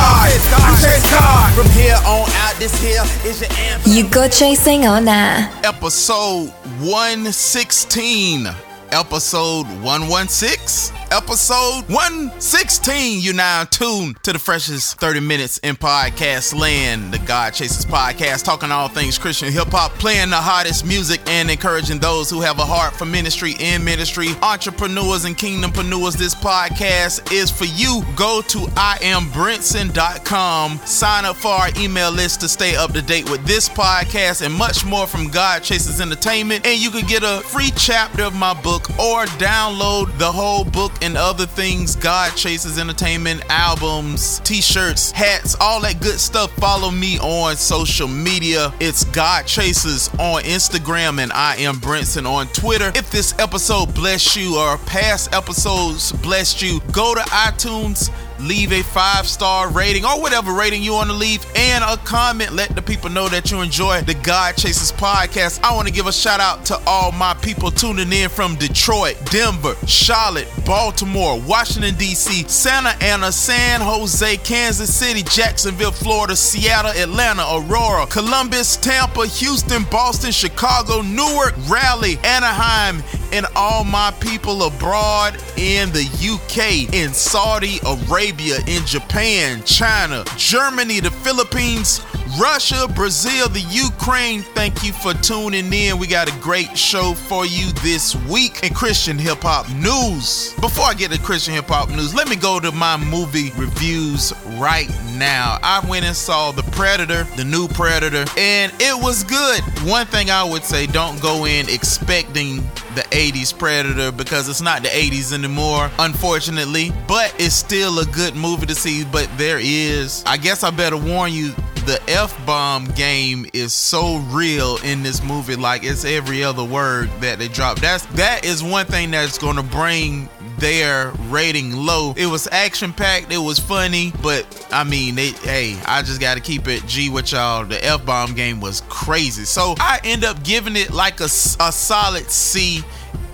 I chase God. From here on out, this here is your anthem. You go chasing on that. Episode 116. Episode 116. Episode 116. You now tuned to the freshest 30 minutes in podcast land. The God Chasers podcast, talking all things Christian hip hop, playing the hottest music and encouraging those who have a heart for ministry and ministry, entrepreneurs and kingdompreneurs. This podcast is for you. Go to iambrinson.com, sign up for our email list to stay up to date with this podcast and much more from God Chasers Entertainment. And you can get a free chapter of my book or download the whole book and other things God Chasers Entertainment, albums, t shirts, hats, all that good stuff. Follow me on social media. It's God Chasers on Instagram and I am Brinson on Twitter. If this episode blessed you or past episodes blessed you, go to iTunes leave a five star rating or whatever rating you want to leave and a comment. Let the people know that you enjoy the God Chasers podcast. I want to give a shout out to all my people tuning in from Detroit, Denver, Charlotte, Baltimore, Washington, D.C., Santa Ana, San Jose, Kansas City, Jacksonville, Florida, Seattle, Atlanta, Aurora, Columbus, Tampa, Houston, Boston, Chicago, Newark, Raleigh, Anaheim, and all my people abroad in the UK, in Saudi Arabia, in Japan, China, Germany, the Philippines, Russia, Brazil, the Ukraine. Thank you for tuning in. We got a great show for you this week in Christian hip hop news. Before I get to Christian hip hop news, let me go to my movie reviews right now. I went and saw The Predator, the new Predator, and it was good. One thing I would say don't go in expecting the 80s Predator because it's not the 80s anymore, unfortunately. But it's still a good movie to see. But there is, I guess I better warn you, the F bomb game is so real in this movie. Like it's every other word that they drop. That's that is one thing that's gonna bring their rating low. It was action packed, it was funny, but I mean, they, hey, I just got to keep it G with y'all. The F bomb game was crazy. So I end up giving it like a, a solid C.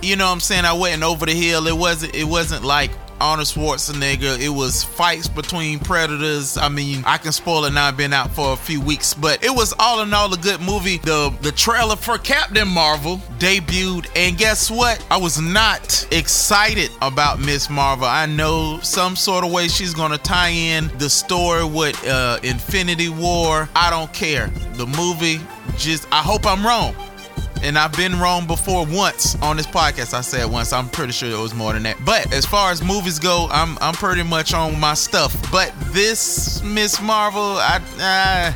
You know what I'm saying? I went over the hill. It wasn't it wasn't like Arnold Schwarzenegger. It was fights between predators. I mean, I can spoil it now. I've been out for a few weeks, but it was all in all a good movie. The the trailer for Captain Marvel debuted, and guess what? I was not excited about Miss Marvel. I know some sort of way she's gonna tie in the story with uh, Infinity War. I don't care. The movie just. I hope I'm wrong and I've been wrong before once on this podcast. I said once. I'm pretty sure it was more than that. But as far as movies go, I'm I'm pretty much on my stuff. But this Miss Marvel, I.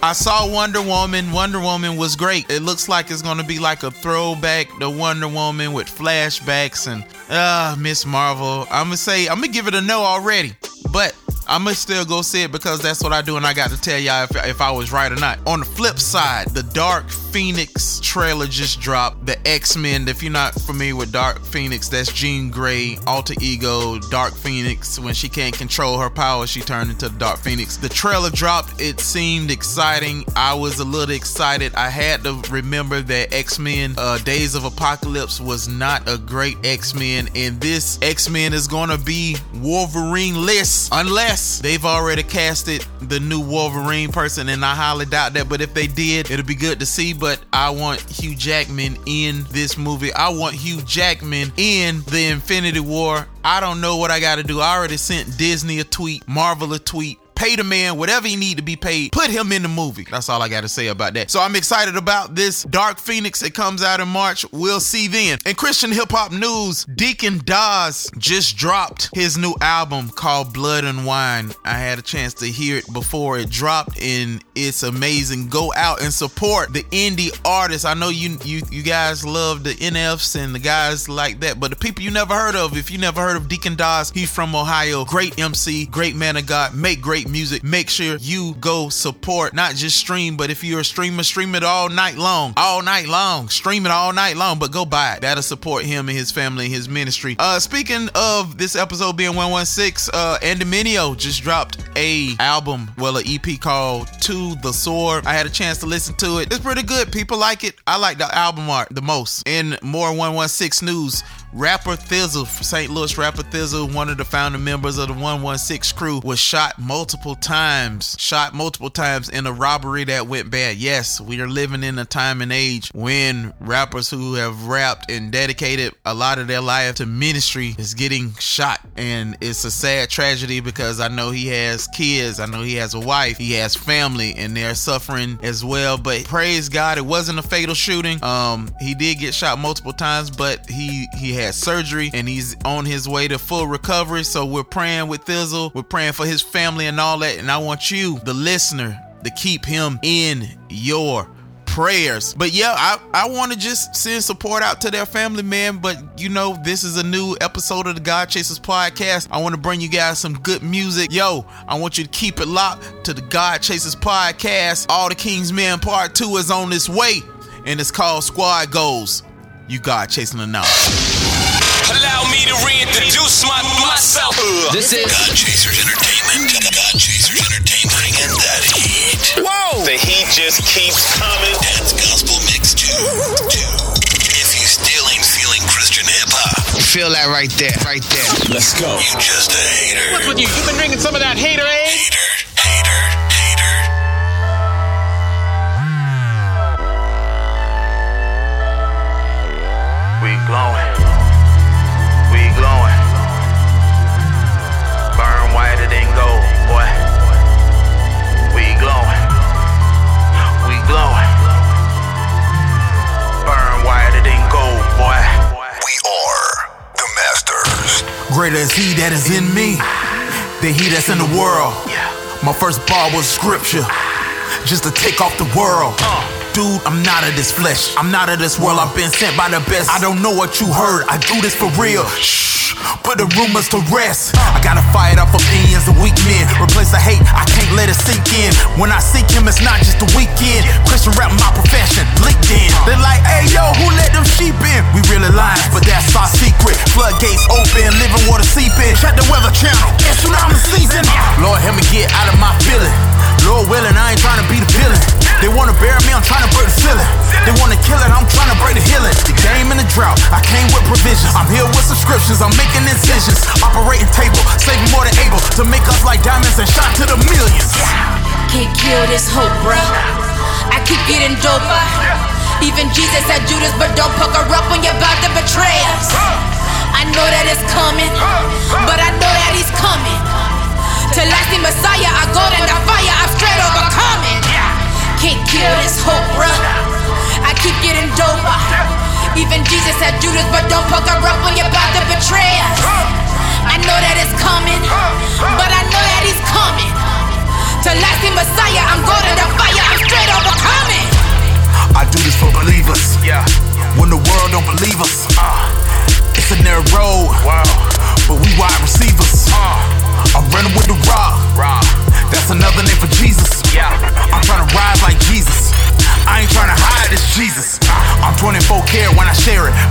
I saw Wonder Woman. Wonder Woman was great. It looks like it's gonna be like a throwback to Wonder Woman with flashbacks and uh Miss Marvel. I'm gonna say I'm gonna give it a no already, but I'm gonna still go see it because that's what I do, and I got to tell y'all if, if I was right or not. On the flip side, the Dark Phoenix trailer just dropped. The X Men. If you're not familiar with Dark Phoenix, that's Jean Grey, alter ego Dark Phoenix. When she can't control her power, she turned into the Dark Phoenix. The trailer dropped. It seemed exciting. I was a little excited. I had to remember that X Men uh, Days of Apocalypse was not a great X Men, and this X Men is gonna be Wolverine less unless they've already casted the new Wolverine person, and I highly doubt that. But if they did, it'll be good to see. But I want Hugh Jackman in this movie. I want Hugh Jackman in the Infinity War. I don't know what I got to do. I already sent Disney a tweet, Marvel a tweet pay the man whatever he need to be paid. Put him in the movie. That's all I got to say about that. So I'm excited about this Dark Phoenix. It comes out in March. We'll see then. In Christian hip hop news, Deacon Dawes just dropped his new album called Blood and Wine. I had a chance to hear it before it dropped, and it's amazing. Go out and support the indie artists. I know you you you guys love the NFs and the guys like that, but the people you never heard of, if you never heard of Deacon Dawes, he's from Ohio. Great MC, great man of God, make great music. Make sure you go support, not just stream, but if you're a streamer, stream it all night long. All night long. Stream it all night long, but go buy it. That'll support him and his family and his ministry. Uh speaking of this episode being 116, uh Andy Mineo just dropped a album, well, an EP called To the Sword. I had a chance to listen to it. It's pretty good. People like it. I like the album art the most. In more 116 news, Rapper Thi'sl, St. Louis rapper Thi'sl, one of the founding members of the 116 crew, was shot multiple times. Shot multiple times in a robbery that went bad. Yes, we are living in a time and age when rappers who have rapped and dedicated a lot of their life to ministry is getting shot. And it's a sad tragedy because I know he has kids, I know he has a wife, he has family, and they're suffering as well. But praise God, it wasn't a fatal shooting. Um, he did get shot multiple times, but he he had surgery and he's on his way to full recovery. So we're praying with Thi'sl. We're praying for his family and all that. And I want you, the listener, to keep him in your prayers. But yeah, I, I want to just send support out to their family, man. But you know, this is a new episode of the God Chasers podcast. I want to bring you guys some good music. Yo, I want you to keep it locked to the God Chasers podcast. All the King's Men Part 2 is on this way, and it's called Squad Goals. You God Chasing Now. Allow me to reintroduce my, myself. This is God Chasers Entertainment. God Chasers Entertainment. Bringing that heat. Whoa! The heat just keeps coming. That's gospel mix too. If you still ain't feeling Christian hip hop, Feel that right there, right there. Let's go. you just a hater. What's with you? You've been drinking some of that hater eh? Hater, hater, that is in me than he that's in the world. My first bar was scripture, just to take off the world. Dude, I'm not of this flesh. I'm not of this world. I've been sent by the best. I don't know what you heard. I do this for real. Shh. Put the rumors to rest. I gotta fight off opinions of weak men. Replace the hate. I can't let it sink in. When I seek him, it's not just a weekend. Christian rap, my profession. LinkedIn. They like, hey yo, who let them sheep in? We really lying, but that's our secret. Floodgates open, living water seeping. Shut the weather channel. It's tsunami season. Lord, help me get out of my feeling. Lord willing, I ain't trying to be the villain. They wanna bury me, I'm trying to break the ceiling. They wanna kill it, I'm trying to break the healing. The game in the drought, I came with provisions. I'm here with subscriptions, I'm making incisions. Operating table, saving more than to make us like diamonds and shot to the millions. Can't kill this hope, bruh. I keep getting doper. Even Jesus said Judas, but don't pucker up when you're about to betray us. I know that it's coming, but I know that he's coming. To lasting Messiah, I go in the fire, I'm straight overcoming. Can't kill this hope, bruh. I keep getting doper. Even Jesus said Judas, but don't pucker up when you're about to betray us. I know that it's coming, but I know that he's coming. To lasting Messiah, I'm going to the fire, I'm straight overcoming. I do this for believers. Yeah. When the world don't believe us, uh, it's a narrow road. Wow. But we wide receivers.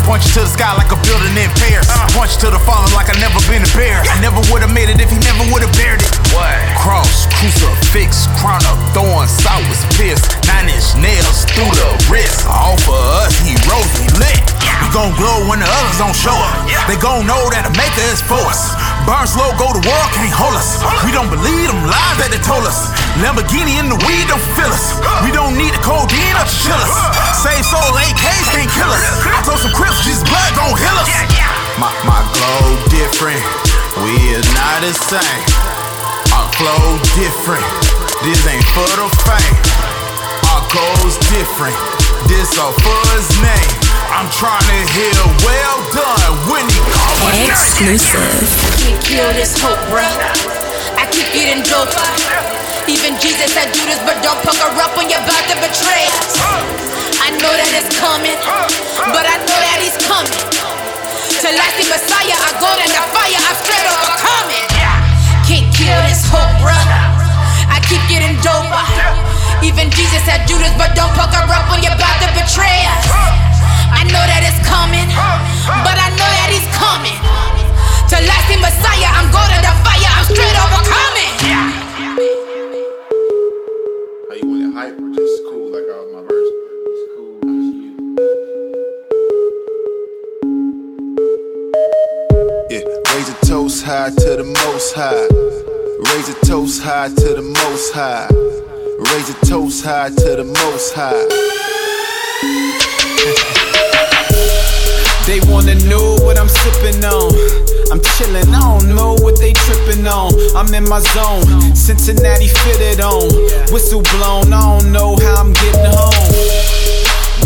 Point you to the sky like a building in Paris. Point you to the Father like I never been a bear. I never would have made it if he never would have bared it. What? Cross, crucifix, crown of thorns, I was pierced. Nine inch nails through the wrist. All for us, he rose, he lit. We gon' glow when the others don't show up. They gon' know that the maker is for us. Burn slow, go to war, can't hold us. We don't believe them lies that they told us. Lamborghini in the weed don't fill us. We don't need the codeine up to chill us. Save soul, AKs can't kill us. I told some crips, Jesus blood gon' heal us. My, my glow different, we is not the same. Our flow different, this ain't for the fame. Our goals different, this all for his name. I'm trying to hear well done when he call. Exclusive. Can't kill this hope, bruh. I keep getting doper. Even Jesus said Judas, but don't pucker up when you're about to betray us. I know that it's coming, but I know that he's coming. To lasting Messiah, I go in the fire, I'm straight overcoming. Can't kill this hope, bruh. I keep getting doper. Even Jesus had Judas, but don't pucker up when you're about to betray us. I know that it's coming, but I know that he's coming. To lasting Messiah, I'm going to the fire, I'm straight overcoming. Yeah. How you want it hype or just cool like all my verse? It's cool. It's you. Yeah, raise a toast high to the most high. Raise a toast high to the most high. Raise a toast high to the most high. They wanna know what I'm sipping on. I'm chillin', I don't know what they trippin' on. I'm in my zone, Cincinnati fitted on. Whistle blown, I don't know how I'm getting home.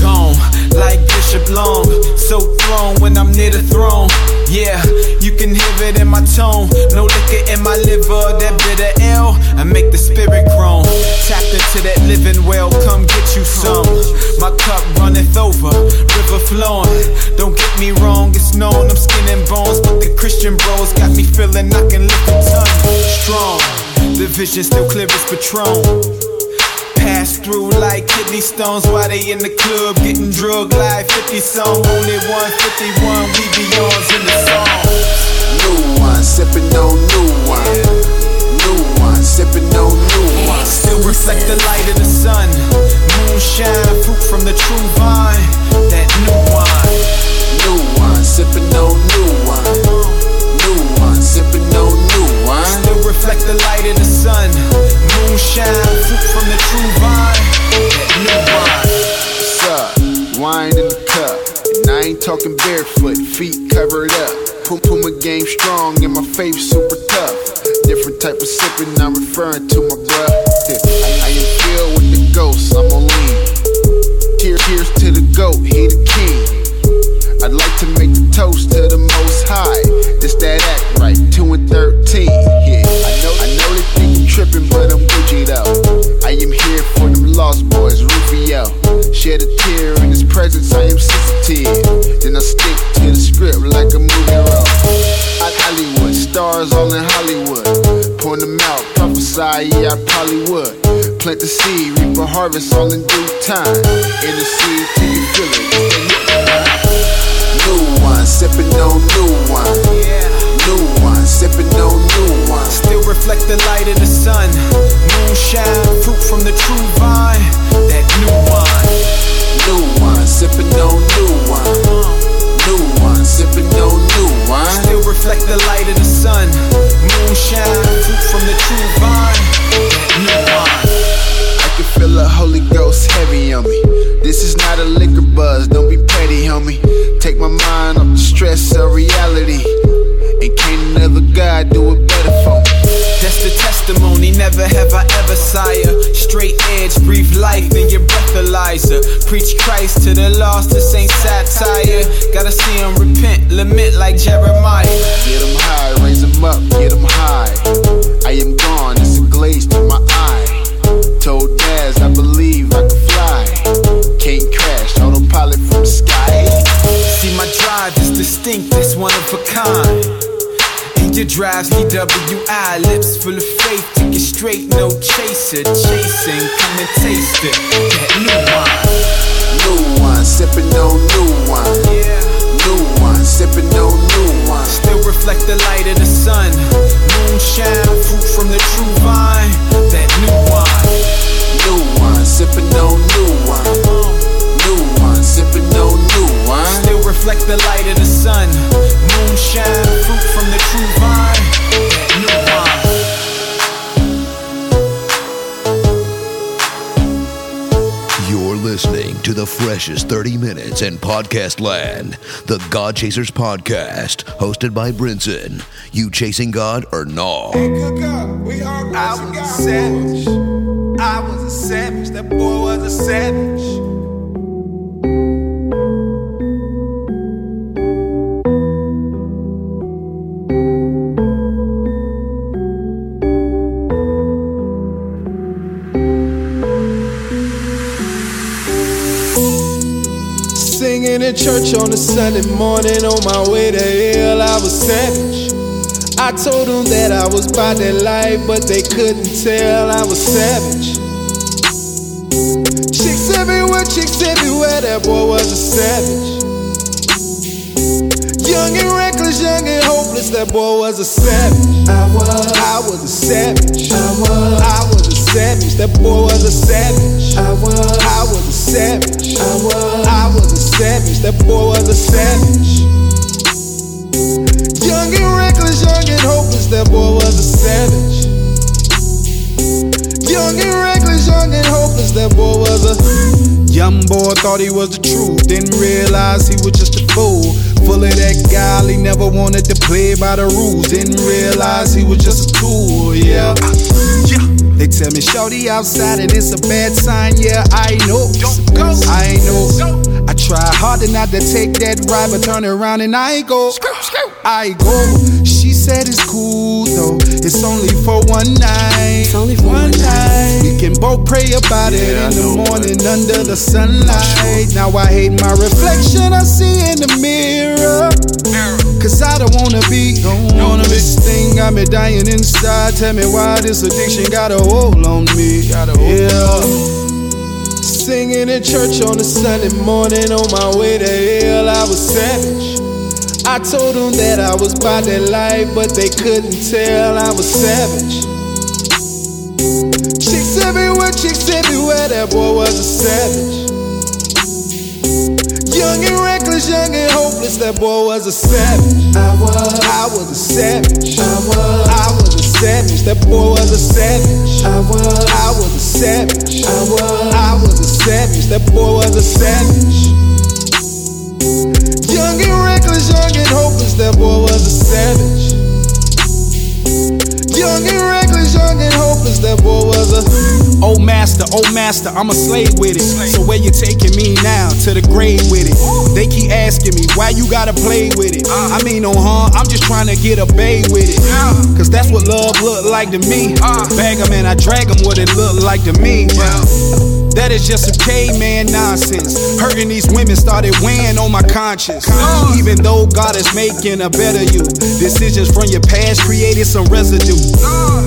Gone, like Bishop Long. So thrown when I'm near the throne. Yeah, you can hear it in my tone. No liquor in my liver, that bitter L. I make the spirit groan. Tap into that living well, come get you some. My cup runneth over, river flowing. Don't get me wrong, it's known I'm skin and bones, but the Christian bros got me feeling I can lift a ton. Strong, the vision still clear as Patron. Pass through like kidney stones while they in the club getting drug like 50 song. Only 151, we be yours in the song. New one, sipping on new one. New one, sipping on new one. Still reflect the light of the sun. Moonshine, fruit from the true vine. Time. In the seed till you feel it. New one, sipping on new one. New one, sipping on new one. Still reflect the light of the sun. Moonshine, fruit from the true vine. That new wine. New one, sipping on new one. New one, sipping on new one. Still reflect the light of the sun. Moonshine, fruit from the This is not a liquor buzz, don't be petty, homie. Take my mind off the stress of reality. And can't another God do it better for me. That's the testimony, never have I ever sire. Straight edge, breathe life in your breathalyzer. Preach Christ to the lost, this ain't satire. Gotta see him repent, lament like Jeremiah. Get 'em high, raise 'em up, get 'em high. I am gone, it's a glaze to my eye. Your drive's DWI, lips full of faith, take it straight, no chaser. Chasing, come and taste it. That new wine. New one, sipping on new one. New one, sipping on new one. Still reflect the light of the sun. Moonshine, fruit from the true vine. That new wine. New one, sipping on new one. Uh-huh. New one, sipping on new one. Still reflect the light of the sun. Moonshine, fruit from the true vine. To the freshest 30 minutes in podcast land. The God Chasers Podcast, hosted by Brinson. You chasing God or no? I was a savage. I was a savage. That boy was a savage. Church on a Sunday morning on my way to hell, I was savage. I told them that I was by that life, but they couldn't tell I was savage. Chicks everywhere, chicks everywhere, that boy was a savage. Young and reckless, young and hopeless, that boy was a savage. I was, I was a savage. I was, I was a savage. That boy was a savage. I was, I was a savage. I was, I was a savage. That boy was a savage. Young and reckless, young and hopeless, that boy was a savage. Young and reckless, young and hopeless, that boy was a young boy. Thought he was the truth, didn't realize he was just a fool. Full of that guile, he never wanted to play by the rules. Didn't realize he was just a tool, yeah. They tell me, Shorty outside, and it's a bad sign. Yeah, I know. I know. I try harder not to take that ride, but turn around and I go. I go. She said it's cool though. It's only for one night. It's only for one night. We can both pray about it in the morning under the sunlight. Now I hate my reflection I see in the mirror. Cause I don't wanna be, don't wanna be this thing got me dying inside. Tell me why this addiction got a hold on me. Got a hold yeah. Singing in church on a Sunday morning on my way to hell, I was savage. I told them that I was by that life, but they couldn't tell I was savage. Chicks everywhere, chicks everywhere, that boy was a savage. Young and reckless, young and hopeless, that boy was a savage. I was, I was a savage. I was, I was a savage. That boy was a savage. I was, I was a savage. I was, I was a savage. That boy was a savage. Young and reckless, young and hopeless, that boy was a savage. Young and reckless, young and hopeless, that boy was a Oh master, oh master, I'm a slave with it. So where you taking me now? To the grave with it. They keep asking me why you gotta play with it. I mean no harm, I'm just trying to get a bay with it. Cause that's what love look like to me. Bag 'em and I drag drag 'em what it look like to me. That is just some caveman nonsense. Hurting these women started weighing on my conscience. Even though God is making a better you, decisions from your past created some residue.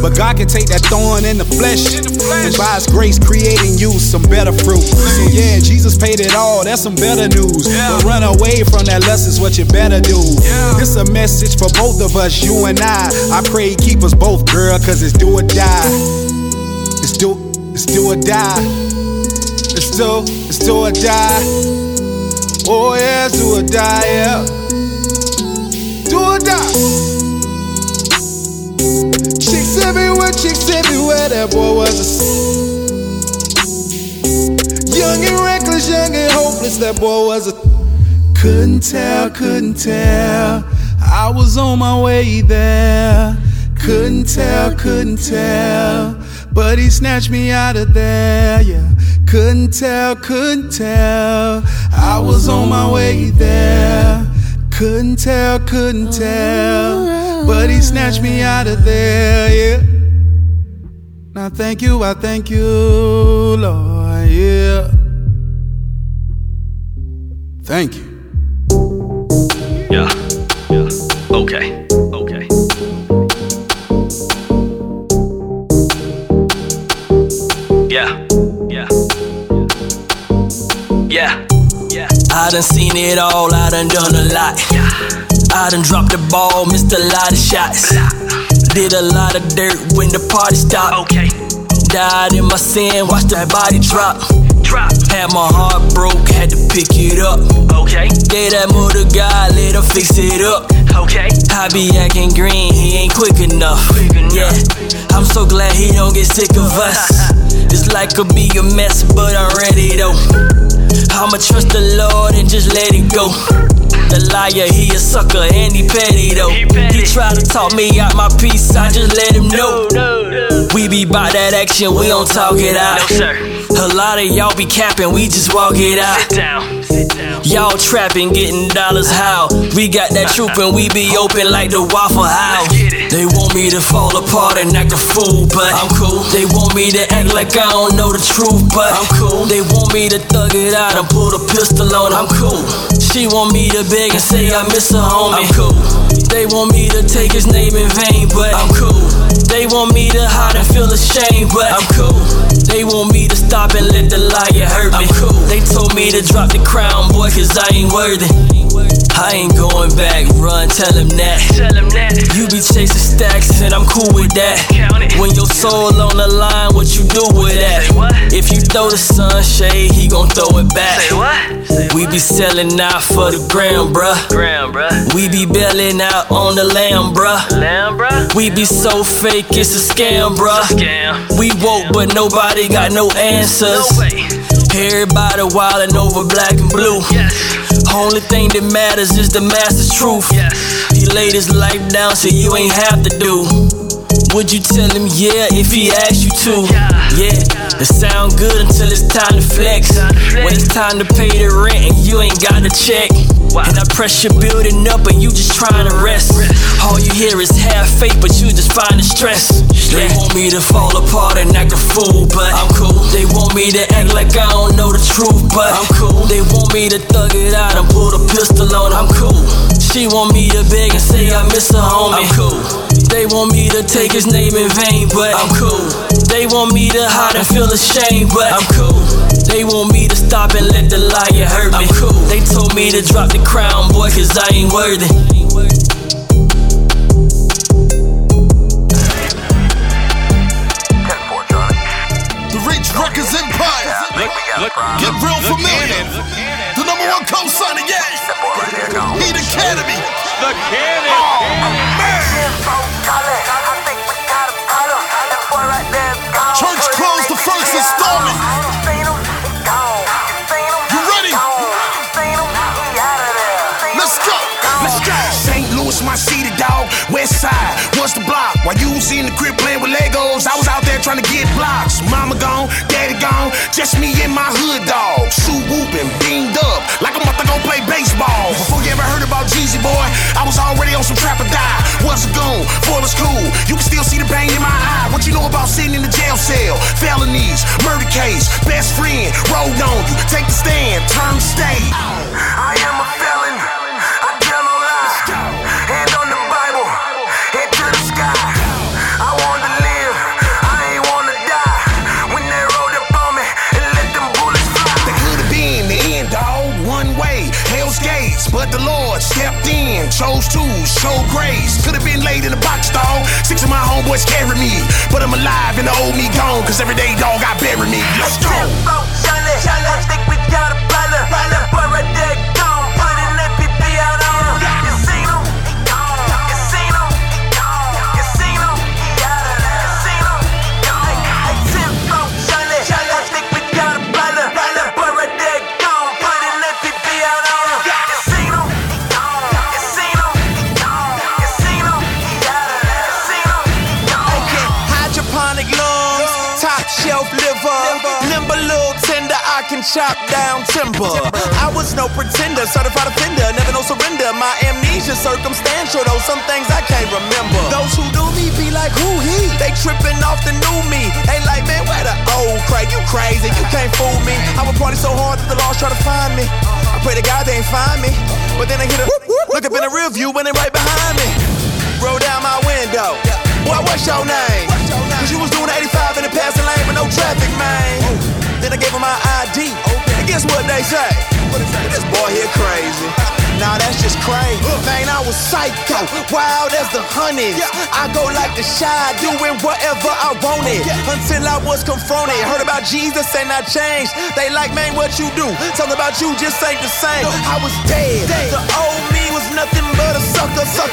But God can take that thorn in the flesh and by His grace creating you some better fruit. So yeah, Jesus paid it all. That's some better news. But run away from that lust is what you better do. This a message for both of us, you and I. I pray keep us both, girl, cause it's do or die. It's do, it's do or die. It's do, it's do or die. Oh yeah, do or die, yeah. Do or die. Chicks everywhere, chicks everywhere, that boy was a Young and reckless, young and hopeless, that boy was a Couldn't tell, couldn't tell I was on my way there Couldn't tell, couldn't tell But he snatched me out of there, yeah Couldn't tell, couldn't tell. I was on my way there. Couldn't tell, couldn't tell. But he snatched me out of there, yeah. Now thank you, I thank you, Lord, yeah. Thank you I done seen it all, I done done a lot. I done dropped the ball, missed a lot of shots. Did a lot of dirt when the party stopped. Okay. Died in my sin, watched that body drop. Drop. Had my heart broke, had to pick it up. Okay. Gave that mother guy, let her fix it up. Okay. I be acting green, he ain't quick enough. Yeah. I'm so glad he don't get sick of us. This life could be a mess, but I'm ready though. I'ma trust the just let it go. The liar, he a sucker and he petty though. He try to talk me out my piece, I just let him know. We be bout that action, we don't talk it out. A lot of y'all be capping, we just walk it out. Sit down. Y'all trapping, getting dollars how? We got that troop and we be open like the Waffle House. They want me to fall apart and act a fool, but I'm cool. They want me to act like I don't know the truth, but I'm cool. They want me to thug it out and pull the pistol on I'm cool. She want me to beg and say I miss her homie. I'm cool. They want me to take his name in vain, but I'm cool. They want me to hide and feel ashamed, but I'm cool. They want me to stop and let the liar hurt me. I'm cool. They told me to drop the crown, boy, cause I ain't worthy. I ain't going back, run, tell him that. Tell him that. You be chasing stacks, and I'm cool with that. When your soul on the line, what you do with that? If you throw the sunshade, he gon' throw it back. Say what? We be selling out for the gram, bruh. Gram, bruh. We be bailing out on the lamb, bruh. Lamb, bruh. We be so fake, it's a scam, bruh. Scam. We woke, but nobody got no answers. No way. Everybody wildin' over black and blue. Yes. Only thing that matters is the master's truth. He laid his life down so you ain't have to do. Would you tell him yeah if he asked you to? Yeah, it sound good until it's time to flex. When it's time to pay the rent and you ain't got a check. And that pressure building up and you just trying to rest. All you hear is half faith, but you just find the stress. They want me to fall apart and act a fool, but I'm cool. They want me to act like I don't know the truth, but I'm cool. They want me to thug it out and pull the pistol on. I'm cool. She want me to beg and say I miss her homie. I'm cool. They want me to take his name in vain, but I'm cool. They want me to hide and feel ashamed, but I'm cool. They want me to stop and let the liar hurt me. I'm cool. They told me to drop the crown, boy, cause I ain't worthy. The Reach Records Empire. Get real familiar. The number one co-signer, yeah. Heat Academy. The Cannon. Oh, man. Church closed the first installment. What's the block? While you was in the crib playing with Legos, I was out there trying to get blocks. Mama gone, daddy gone, just me and my hood dog. Shoe whooping, beamed up, like I'm about to go play baseball. Before you ever heard about Jeezy Boy, I was already on some trap or die. Was a goon, full of school. You can still see the pain in my eye. What you know about sitting in the jail cell? Felonies, murder case, best friend, rolled on you. Take the stand, turn state. Chose to show grace. Could have been laid in a box, dog. Six of my homeboys carry me. But I'm alive and the old me gone. Cause every day, dog, I bury me. Let's go. Shelf liver, limber little tender, I can chop down timber. I was no pretender, certified offender, never no surrender. My amnesia circumstantial, though some things I can't remember. Those who do me be like, who he? They tripping off the new me. They like, man, where the old Craig? You crazy, you can't fool me. I would party so hard that the laws try to find me. I pray to God they ain't find me. But then I hit a look up in the rear view when they right behind me. Roll down my window. Boy, what's your name? Cause you was doing 85 in the passing lane with no traffic, man. Then I gave him my ID. And guess what they say? This boy here crazy. Nah, that's just crazy. Man, I was psycho, wild as the honeys. I go like the shy, doing whatever I wanted. Until I was confronted. Heard about Jesus and I changed. They like, man, what you do? Something about you just ain't the same. I was dead. The old me was nothing but a sucker. Sucked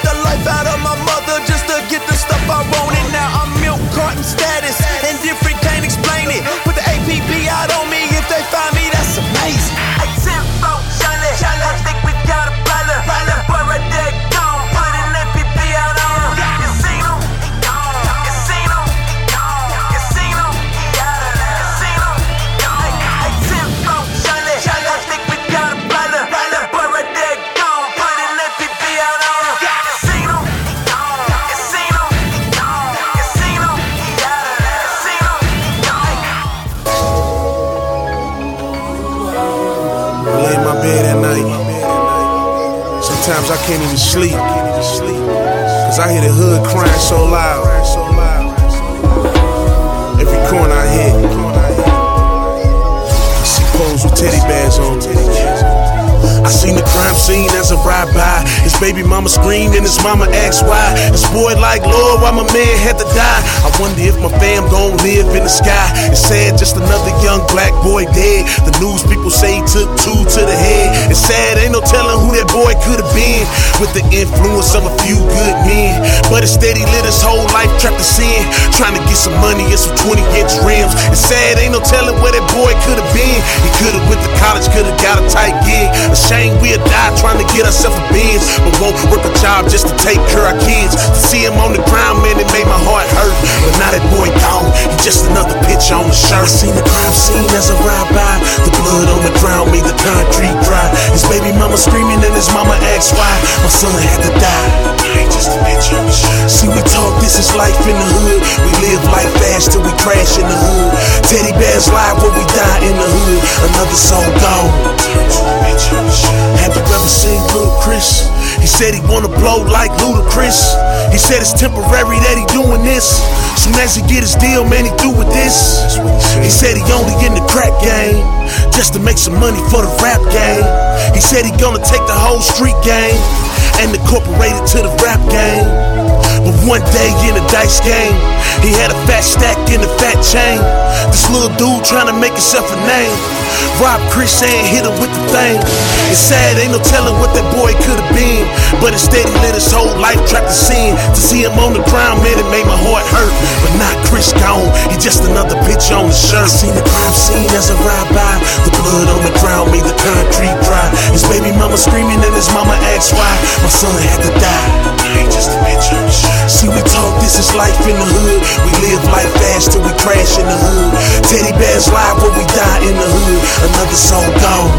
baby mama screamed and his mama asked why. His boy like, Lord, why my man had to die? I wonder if my fam gon' live in the sky. It's sad, just another young black boy dead. The news people say he took two to the head. It's sad, ain't no telling who that boy could have been. With the influence of a few good men. But instead he lived his whole life trapped in sin. Trying to get some money and some 20 inch rims. It's sad, ain't no telling where that boy could have been. He could have went to college, could have got a tight gig. A shame we'll die trying to get ourselves a Benz. But won't work a job just to take care of kids. To see him on the ground, man, it made my heart hurt. But now that boy gone, he just another picture on the shirt. I seen the crime scene as I ride by. The blood on the ground made the concrete dry. His baby mama screaming and his mama asked why my son had to die. See, we talk, this is life in the hood. We live life fast till we crash in the hood. Teddy bears live when we die in the hood. Another soul gone. He said he wanna blow like Ludacris. He said it's temporary that he doing this. Soon as he get his deal, man, he through with this. He said he only in the crack game just to make some money for the rap game. He said he gonna take the whole street game and incorporate it to the rap game. One day in a dice game, he had a fat stack in a fat chain. This little dude trying to make himself a name. Rob Chris and hit him with the thing. It's sad, ain't no telling what that boy could have been. But instead, he lived his whole life trapped in sin. To see him on the ground, man, it made my heart hurt. But not Chris gone, he just another picture on the shirt. I seen the crime scene as I ride by. The blood on the ground made the concrete dry. His baby mama screaming and his mama asked why my son had to die. Ain't just a bitch on the shirt. See, we talk, this is life in the hood. We live life fast till we crash in the hood. Teddy bears live when we die in the hood. Another soul gone.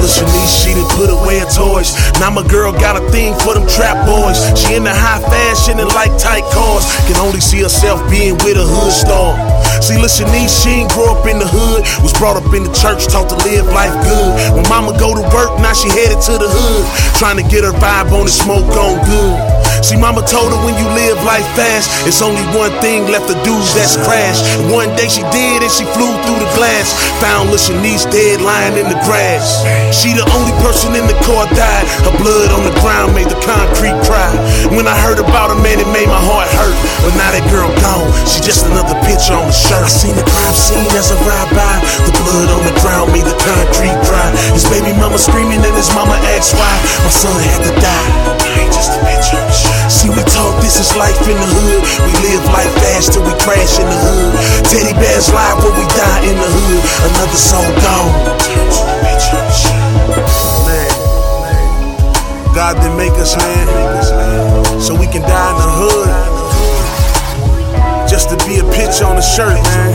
Listen, these she done put away her toys. Now my girl got a thing for them trap boys. She in the high fashion and like tight cars. Can only see herself being with a hood star. See, listen, these she ain't grow up in the hood. Was brought up in the church, taught to live life good. When mama go to work, now she headed to the hood. Trying to get her vibe on the smoke on good. See, mama told her when you live life fast, it's only one thing left to do, that's crash. One day she did and she flew through the glass. Found Lishanice dead lying in the grass. She the only person in the car died. Her blood on the ground made the concrete cry. When I heard about her, man, it made my heart hurt. But now that girl gone, she just another picture on the shirt. I seen the crime scene as I ride by. The blood on the ground made the concrete cry. His baby mama screaming and his mama asked why my son had to die. I ain't just a on the shirt. See, we talk, this is life in the hood. We live life fast till we crash in the hood. Teddy bears live when we die in the hood. Another soul gone. Man, God didn't make us, man, so we can die in the hood. Just to be a picture on the shirt, man.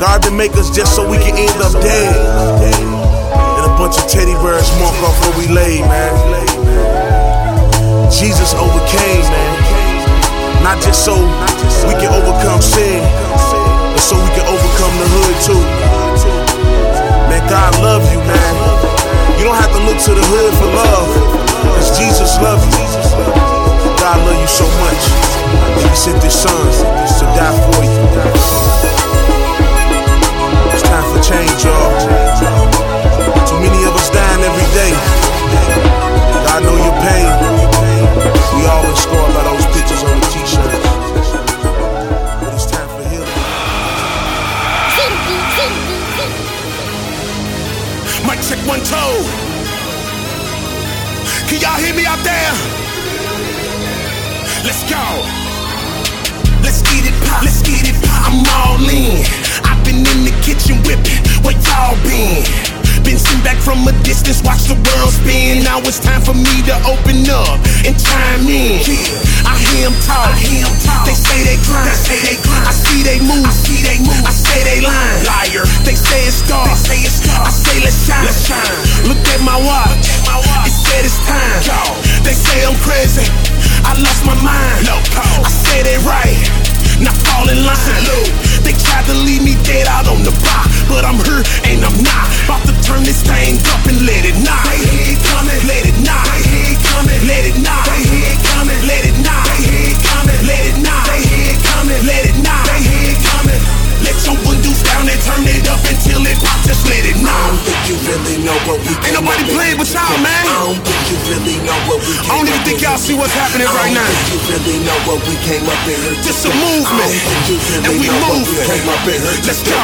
God didn't make us just so we can end up dead. And a bunch of teddy bears mark off where we lay, man. Jesus overcame, man. Not just so we can overcome sin, but so we can overcome the hood too. Man, God love you, man. You don't have to look to the hood for love, cause Jesus loves you. God love you so much. He sent His Son to die for you. It's time for change, y'all. Too many of us dying every day. God know your pain. We all been scored by those pictures on the t-shirts. But it's time for healing. Mic check one toe. Can y'all hear me out there? Let's go. Let's get it pop. Let's get it pop. I'm all in. I've been in the kitchen whipping. Where y'all been? Been sitting back from a distance, watch the world spin. Now it's time for me to open up and chime in. I hear them talk, I hear them talk. They say they grind, they say they grind. I see they move, I see they move. I say they lying, liar. They say it's dark, they say it's dark. I say let's shine, let's shine. Look at my watch, it said it's time. They say I'm crazy, I lost my mind. I say they right. Now fall in line. Salute. They tried to leave me dead out on the block, but I'm here and I'm not. About to turn this thing up and let it knock. They hear it coming, let it knock. They hear it coming, let it knock. They hear it coming, let it know what we came up in here. This a movement, and we know moving. came up in here. Let's go.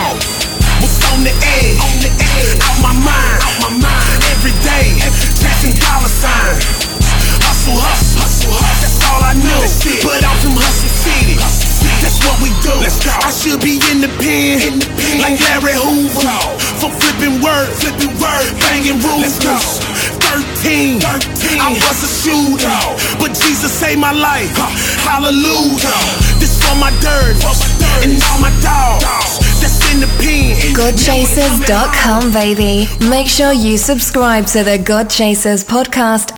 What's on the edge, on the edge, out my mind, out my mind. Every day, chasing dollar sign. Hustle, hustle, hustle, hustle. That's all I knew. Put out from Hustle City. That's what we do. Let's go. I should be in the pen, in the pen. like Larry Hoover. For flipping word, flipping word, banging rules. 13, I was a shooter, but Jesus saved my life. Hallelujah. This for my dirt and all my dogs. Godchasers.com, baby. Make sure you subscribe to the God Chasers podcast